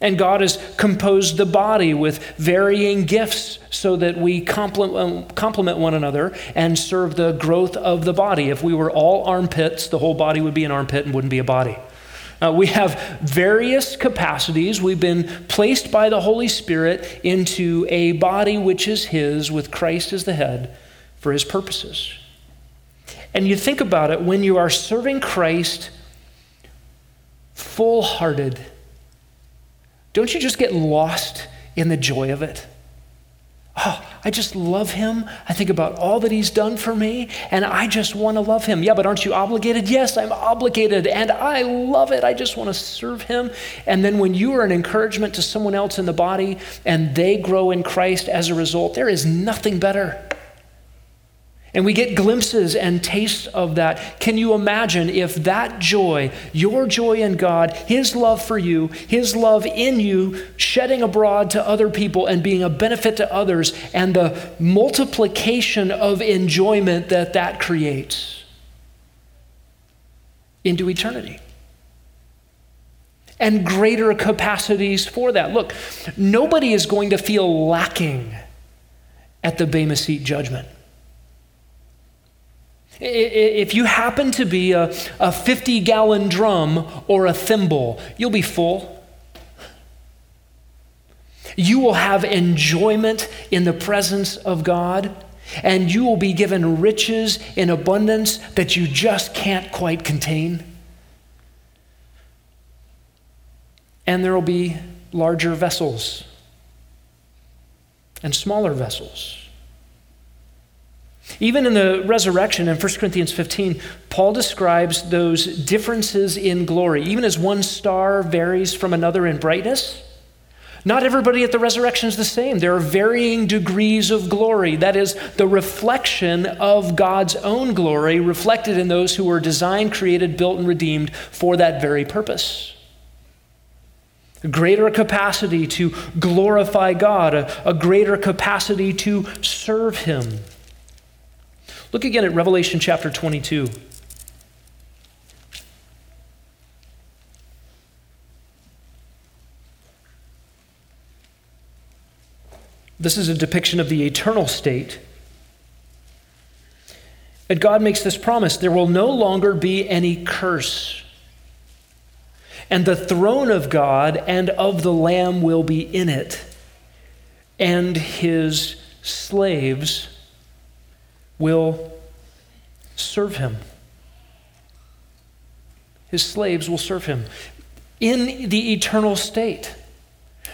And God has composed the body with varying gifts so that we complement, complement one another and serve the growth of the body. If we were all armpits, the whole body would be an armpit and wouldn't be a body. Uh, we have various capacities. We've been placed by the Holy Spirit into a body which is His, with Christ as the head, for His purposes. And you think about it when you are serving Christ full hearted don't you just get lost in the joy of it? Oh, I just love him. I think about all that he's done for me, and I just want to love him. Yeah, but aren't you obligated? Yes, I'm obligated, and I love it. I just want to serve him. And then when you are an encouragement to someone else in the body and they grow in Christ as a result, there is nothing better. And we get glimpses and tastes of that. Can you imagine if that joy, your joy in God, His love for you, His love in you, shedding abroad to other people and being a benefit to others, and the multiplication of enjoyment that that creates into eternity? And greater capacities for that. Look, nobody is going to feel lacking at the Bema Seat judgment. If you happen to be a, a 50 gallon drum or a thimble, you'll be full. You will have enjoyment in the presence of God, and you will be given riches in abundance that you just can't quite contain. And there will be larger vessels and smaller vessels. Even in the resurrection in 1 Corinthians 15, Paul describes those differences in glory. Even as one star varies from another in brightness, not everybody at the resurrection is the same. There are varying degrees of glory. That is, the reflection of God's own glory reflected in those who were designed, created, built, and redeemed for that very purpose. a greater capacity to glorify God, a, a greater capacity to serve Him. Look again at Revelation chapter 22. This is a depiction of the eternal state. And God makes this promise there will no longer be any curse. And the throne of God and of the Lamb will be in it, and his slaves will serve him. His slaves will serve him in the eternal state.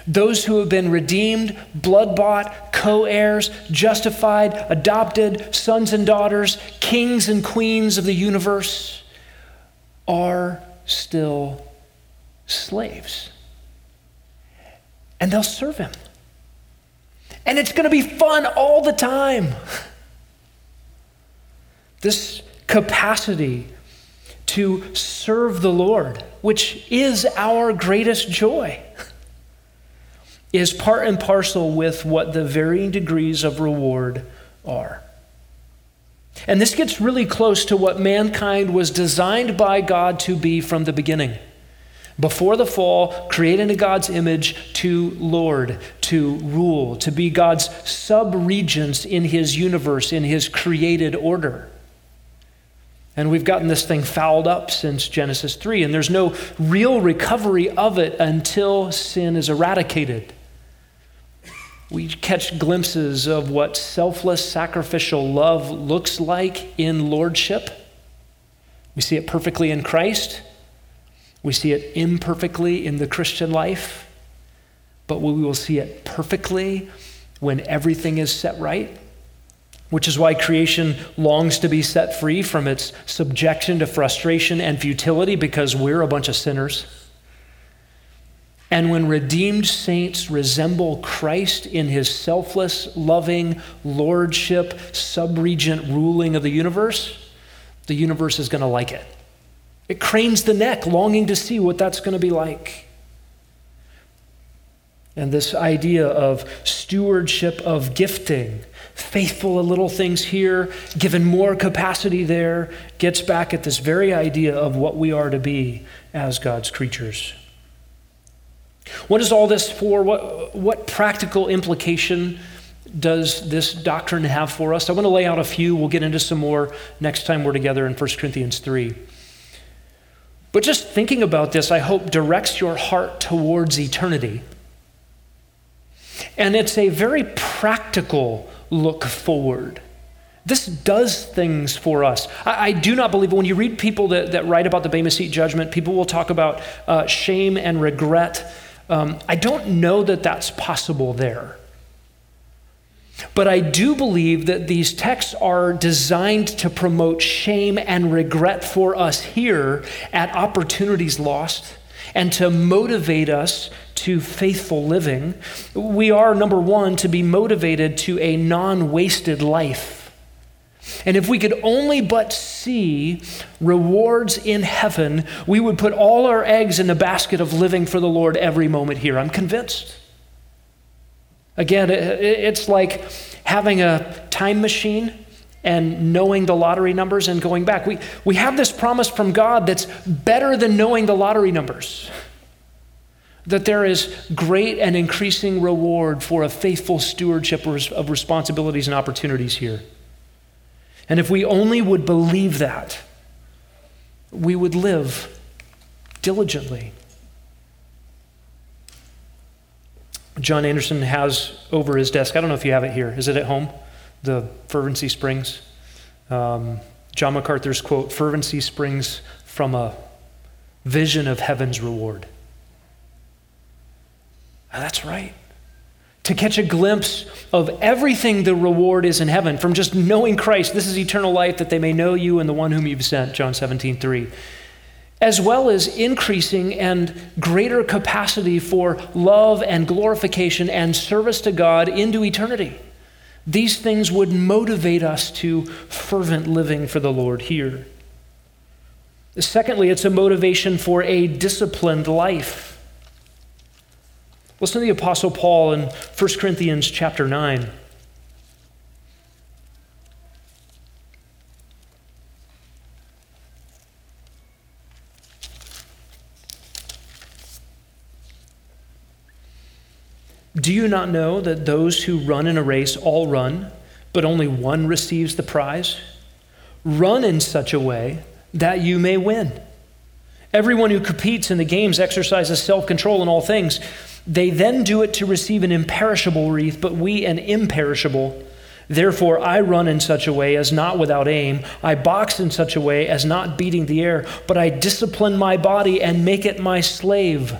Those who have been redeemed, blood bought, co heirs, justified, adopted, sons and daughters, kings and queens of the universe are still slaves. And they'll serve him. And it's going to be fun all the time. This capacity to serve the Lord, which is our greatest joy is part and parcel with what the varying degrees of reward are. And this gets really close to what mankind was designed by God to be from the beginning. Before the fall, created in God's image to lord, to rule, to be God's sub regents in his universe, in his created order. And we've gotten this thing fouled up since Genesis 3, and there's no real recovery of it until sin is eradicated we catch glimpses of what selfless, sacrificial love looks like in lordship. We see it perfectly in Christ. We see it imperfectly in the Christian life. But we will see it perfectly when everything is set right, which is why creation longs to be set free from its subjection to frustration and futility because we're a bunch of sinners. And when redeemed saints resemble Christ in his selfless, loving lordship, subregent ruling of the universe, the universe is going to like it. It cranes the neck, longing to see what that's going to be like. And this idea of stewardship of gifting, faithful in little things here, given more capacity there, gets back at this very idea of what we are to be as God's creatures. What is all this for? What, what practical implication does this doctrine have for us? I want to lay out a few. We'll get into some more next time we're together in 1 Corinthians 3. But just thinking about this, I hope, directs your heart towards eternity. And it's a very practical look forward. This does things for us. I, I, do not believe when you read people that, that write about the Bema Seat judgment, people will talk about uh, shame and regret um, I don't know that that's possible there. But I do believe that these texts are designed to promote shame and regret for us here at opportunities lost and to motivate us to faithful living. We are, number one, to be motivated to a non wasted life. And if we could only but see rewards in heaven, we would put all our eggs in the basket of living for the Lord every moment here. I'm convinced. Again, it's like having a time machine and knowing the lottery numbers and going back. We, we have this promise from God that's better than knowing the lottery numbers. That there is great and increasing reward for a faithful stewardship of responsibilities and opportunities here. And if we only would believe that, we would live diligently. John Anderson has over his desk, I don't know if you have it here. Is it at home? The Fervency Springs. Um, John MacArthur's quote Fervency springs from a vision of heaven's reward. And that's right to catch a glimpse of everything the reward is in heaven from just knowing Christ. This is eternal life that they may know you and the one whom you've sent, John 17, 3. As well as increasing and greater capacity for love and glorification and service to God into eternity. These things would motivate us to fervent living for the Lord here. Secondly, it's a motivation for a disciplined life. Listen to the Apostle Paul in 1 Corinthians chapter 9. Do you not know that those who run in a race all run, but only one receives the prize? Run in such a way that you may win. Everyone who competes in the games exercises self control in all things. They then do it to receive an imperishable wreath, but we an imperishable. Therefore, I run in such a way as not without aim. I box in such a way as not beating the air, but I discipline my body and make it my slave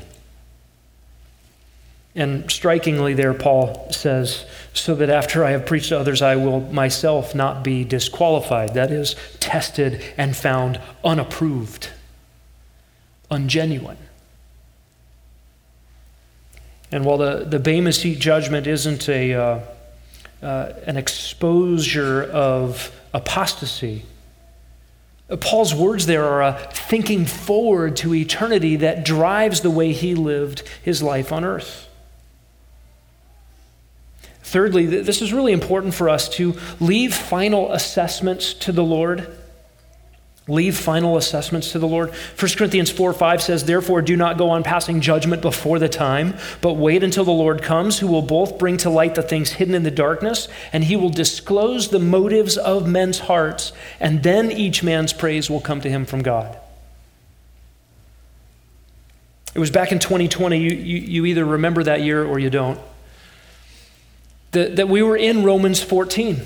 and strikingly, there, Paul says, so that after I have preached to others, I will myself not be disqualified. That is, tested and found unapproved, ungenuine. And while the, the Bema Seat judgment isn't a, uh, uh, an exposure of apostasy, Paul's words there are a thinking forward to eternity that drives the way he lived his life on earth. Thirdly, this is really important for us to leave final assessments to the Lord. Leave final assessments to the Lord. 1 Corinthians 4 5 says, Therefore, do not go on passing judgment before the time, but wait until the Lord comes, who will both bring to light the things hidden in the darkness, and he will disclose the motives of men's hearts, and then each man's praise will come to him from God. It was back in 2020. You, you, you either remember that year or you don't that, that we were in Romans 14.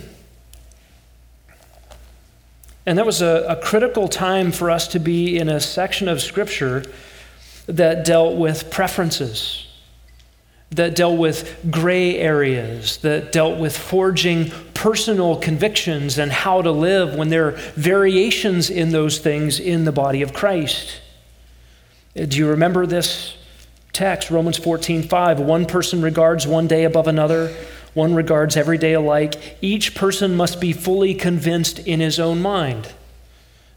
And that was a, a critical time for us to be in a section of Scripture that dealt with preferences, that dealt with gray areas, that dealt with forging personal convictions and how to live when there are variations in those things in the body of Christ. Uh, do you remember this text, Romans 14 5? One person regards one day above another one regards every day alike. Each person must be fully convinced in his own mind.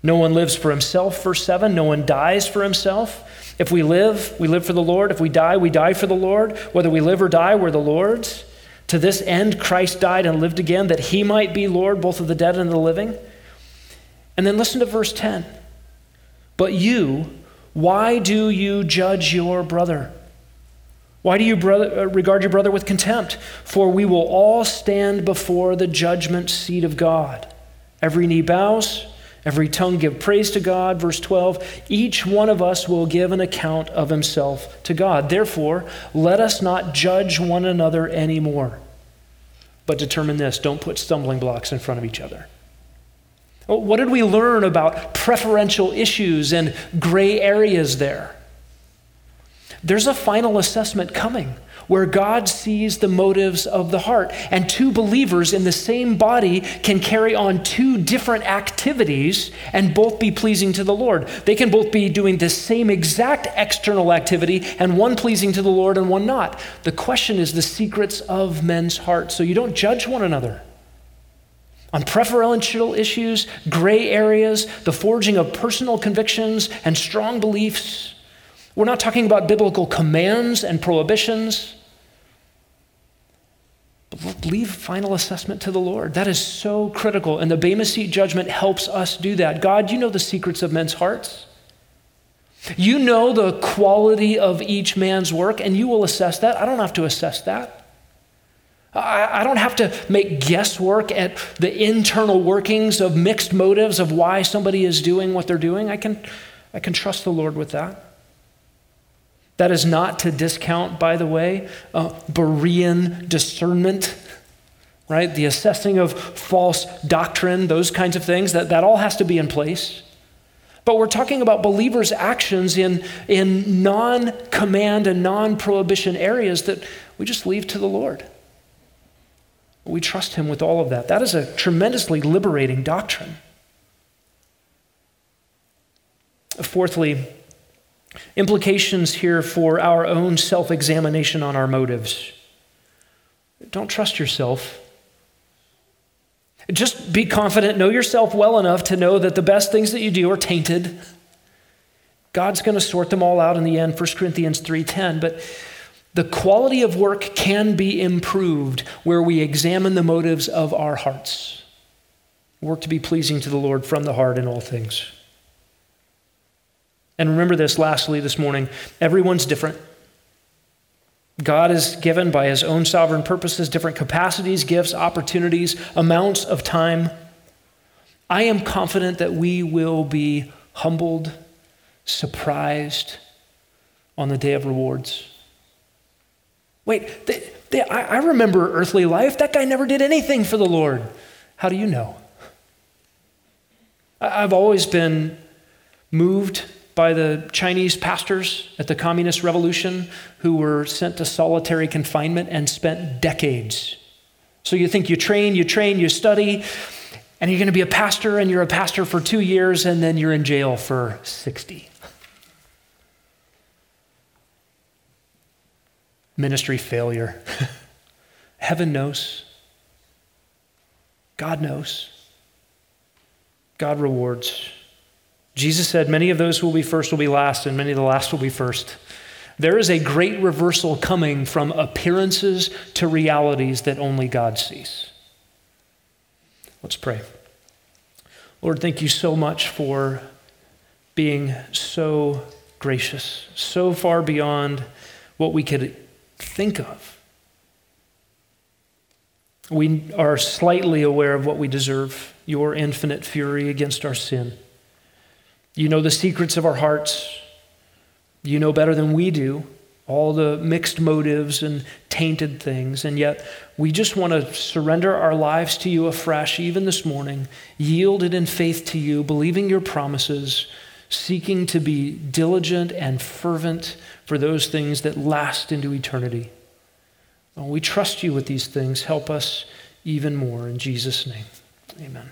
No one lives for himself, verse 7. No one dies for himself. If we live, we live for the Lord. If we die, we die for the Lord. Whether we live or die, we're the Lord's. To this end, Christ died and lived again, that he might be Lord both of the dead and the living. And then listen to verse 10. But you, why do you judge your brother? Why do you brother, uh, regard your brother with contempt? For we will all stand before the judgment seat of God. Every knee bows, every tongue give praise to God. Verse 12 Each one of us will give an account of himself to God. Therefore, let us not judge one another anymore, but determine this don't put stumbling blocks in front of each other. What did we learn about preferential issues and gray areas there? There's a final assessment coming where God sees the motives of the heart. And two believers in the same body can carry on two different activities and both be pleasing to the Lord. They can both be doing the same exact external activity and one pleasing to the Lord and one not. The question is the secrets of men's hearts. So you don't judge one another. On preferential issues, gray areas, the forging of personal convictions and strong beliefs, we're not talking about biblical commands and prohibitions. But leave final assessment to the Lord. That is so critical. And the Bema Seat judgment helps us do that. God, you know the secrets of men's hearts. You know the quality of each man's work, and you will assess that. I don't have to assess that. I, I don't have to make guesswork at the internal workings of mixed motives of why somebody is doing what they're doing. I can, I can trust the Lord with that. That is not to discount, by the way, uh, Berean discernment, right? The assessing of false doctrine, those kinds of things, that, that all has to be in place. But we're talking about believers' actions in, in non command and non prohibition areas that we just leave to the Lord. We trust Him with all of that. That is a tremendously liberating doctrine. Fourthly, Implications here for our own self examination on our motives. Don't trust yourself. Just be confident, know yourself well enough to know that the best things that you do are tainted. God's going to sort them all out in the end, 1 Corinthians 3:10, but The quality of work can be improved where we examine the motives of our hearts. Work to be pleasing to the Lord from the heart in all things. And remember this lastly this morning everyone's different. God is given by his own sovereign purposes different capacities, gifts, opportunities, amounts of time. I am confident that we will be humbled, surprised on the day of rewards. Wait, they, they, I, I remember earthly life. That guy never did anything for the Lord. How do you know? I've always been moved by the Chinese pastors at the Communist Revolution who were sent to solitary confinement and spent decades. So you think you train, you train, you study, and you're going to be a pastor, and you're a pastor for two years, and then you're in jail for 60. Ministry failure. Heaven knows. God knows. God rewards. Jesus said, Many of those who will be first will be last, and many of the last will be first. There is a great reversal coming from appearances to realities that only God sees. Let's pray. Lord, thank you so much for being so gracious, so far beyond what we could think of. We are slightly aware of what we deserve your infinite fury against our sin. You know the secrets of our hearts. You know better than we do all the mixed motives and tainted things. And yet, we just want to surrender our lives to you afresh, even this morning, yielded in faith to you, believing your promises, seeking to be diligent and fervent for those things that last into eternity. we trust you with these things. Help us even more. In Jesus' name, amen.